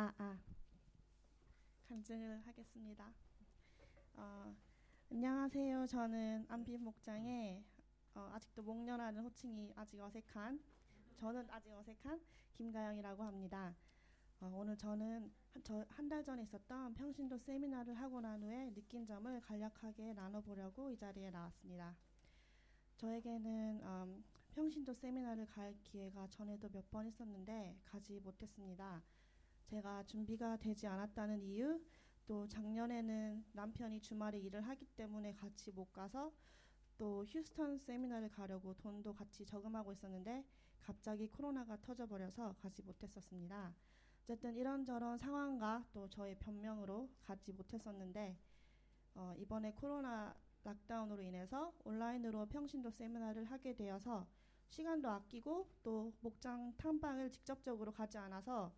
아, 아. 간증을 하겠습니다. 어, 안녕하세요. 저는 안빈 목장에 어, 아직도 목련하는 호칭이 아직 어색한 저는 아직 어색한 김가영이라고 합니다. 어, 오늘 저는 한 달 전에 있었던 평신도 세미나를 하고 난 후에 느낀 점을 간략하게 나눠보려고 이 자리에 나왔습니다. 저에게는 음, 평신도 세미나를 갈 기회가 전에도 몇 번 있었는데 가지 못했습니다. 제가 준비가 되지 않았다는 이유, 또 작년에는 남편이 주말에 일을 하기 때문에 같이 못 가서 또 휴스턴 세미나를 가려고 돈도 같이 저금하고 있었는데 갑자기 코로나가 터져버려서 가지 못했었습니다. 어쨌든 이런저런 상황과 또 저의 변명으로 가지 못했었는데 어, 이번에 코로나 락다운으로 인해서 온라인으로 평신도 세미나를 하게 되어서 시간도 아끼고 또 목장 탐방을 직접적으로 가지 않아서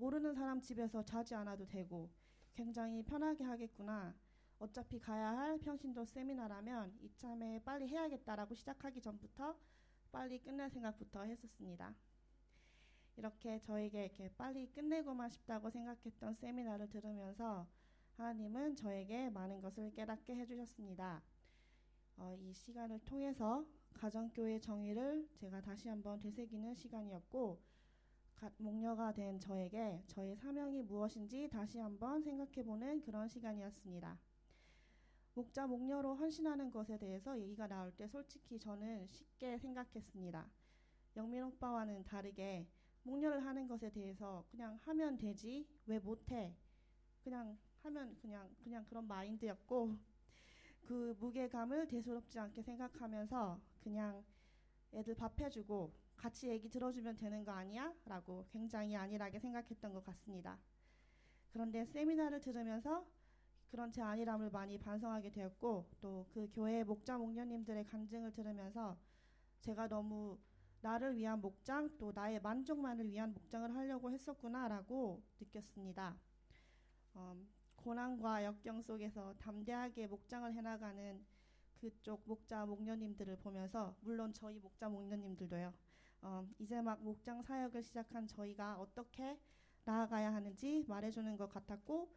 모르는 사람 집에서 자지 않아도 되고 굉장히 편하게 하겠구나. 어차피 가야 할 평신도 세미나라면 이참에 빨리 해야겠다라고 시작하기 전부터 빨리 끝낼 생각부터 했었습니다. 이렇게 저에게 이렇게 빨리 끝내고만 싶다고 생각했던 세미나를 들으면서 하나님은 저에게 많은 것을 깨닫게 해주셨습니다. 어, 이 시간을 통해서 가정교회 정의를 제가 다시 한번 되새기는 시간이었고 목녀가 된 저에게 저의 사명이 무엇인지 다시 한번 생각해보는 그런 시간이었습니다. 목자 목녀로 헌신하는 것에 대해서 얘기가 나올 때 솔직히 저는 쉽게 생각했습니다. 영민 오빠와는 다르게 목녀를 하는 것에 대해서 그냥 하면 되지 왜 못해 그냥 하면 그냥 그냥 그런 마인드였고 그 무게감을 대수롭지 않게 생각하면서 그냥 애들 밥 해주고 같이 얘기 들어주면 되는 거 아니야? 라고 굉장히 안일하게 생각했던 것 같습니다. 그런데 세미나를 들으면서 그런 제 안일함을 많이 반성하게 되었고 또 그 교회 목자 목녀님들의 간증을 들으면서 제가 너무 나를 위한 목장 또 나의 만족만을 위한 목장을 하려고 했었구나라고 느꼈습니다. 음, 고난과 역경 속에서 담대하게 목장을 해나가는 그쪽 목자 목녀님들을 보면서 물론 저희 목자 목녀님들도요. 어, 이제 막 목장 사역을 시작한 저희가 어떻게 나아가야 하는지 말해주는 것 같았고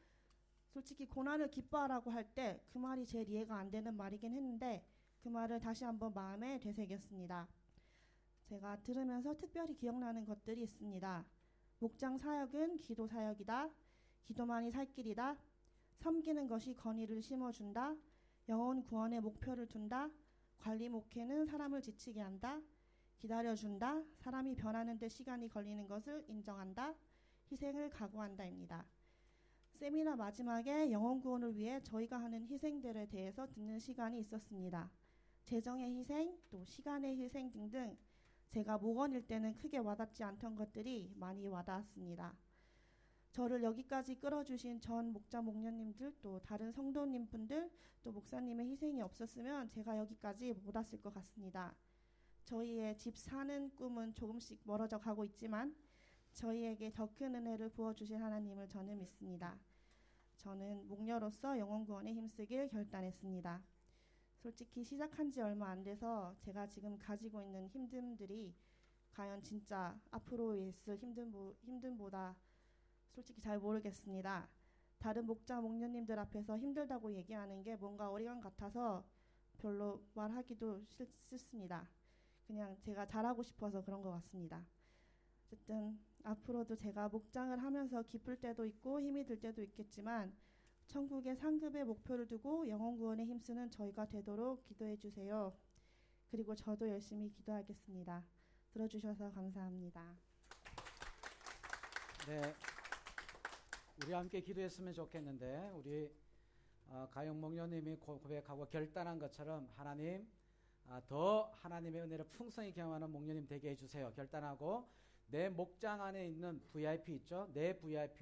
솔직히 고난을 기뻐하라고 할 때 그 말이 제일 이해가 안 되는 말이긴 했는데 그 말을 다시 한번 마음에 되새겼습니다. 제가 들으면서 특별히 기억나는 것들이 있습니다. 목장 사역은 기도 사역이다. 기도만이 살 길이다. 섬기는 것이 건의를 심어준다. 영혼 구원의 목표를 둔다. 관리 목회는 사람을 지치게 한다. 기다려준다. 사람이 변하는데 시간이 걸리는 것을 인정한다. 희생을 각오한다입니다. 세미나 마지막에 영혼 구원을 위해 저희가 하는 희생들에 대해서 듣는 시간이 있었습니다. 재정의 희생, 또 시간의 희생 등등 제가 목원일 때는 크게 와닿지 않던 것들이 많이 와닿았습니다. 저를 여기까지 끌어주신 전 목자 목녀님들 또 다른 성도님 분들 또 목사님의 희생이 없었으면 제가 여기까지 못 왔을 것 같습니다. 저희의 집 사는 꿈은 조금씩 멀어져 가고 있지만 저희에게 더 큰 은혜를 부어주신 하나님을 저는 믿습니다. 저는 목녀로서 영원 구원에 힘쓰길 결단했습니다. 솔직히 시작한 지 얼마 안 돼서 제가 지금 가지고 있는 힘듦들이 과연 진짜 앞으로 있을 힘듦, 힘듦보다 솔직히 잘 모르겠습니다. 다른 목자 목녀님들 앞에서 힘들다고 얘기하는 게 뭔가 어리광 같아서 별로 말하기도 싫, 습니다 그냥 제가 잘하고 싶어서 그런 것 같습니다. 어쨌든 앞으로도 제가 목장을 하면서 기쁠 때도 있고 힘이 들 때도 있겠지만 천국의 상급의 목표를 두고 영혼 구원에 힘쓰는 저희가 되도록 기도해 주세요. 그리고 저도 열심히 기도하겠습니다. 들어주셔서 감사합니다. 네. 우리 함께 기도했으면 좋겠는데 우리 어, 가영 목녀님이 고백하고 결단한 것처럼 하나님 아, 더 하나님의 은혜를 풍성히 경험하는 목녀님 되게 해주세요. 결단하고 내 목장 안에 있는 VIP 있죠? 내 VIP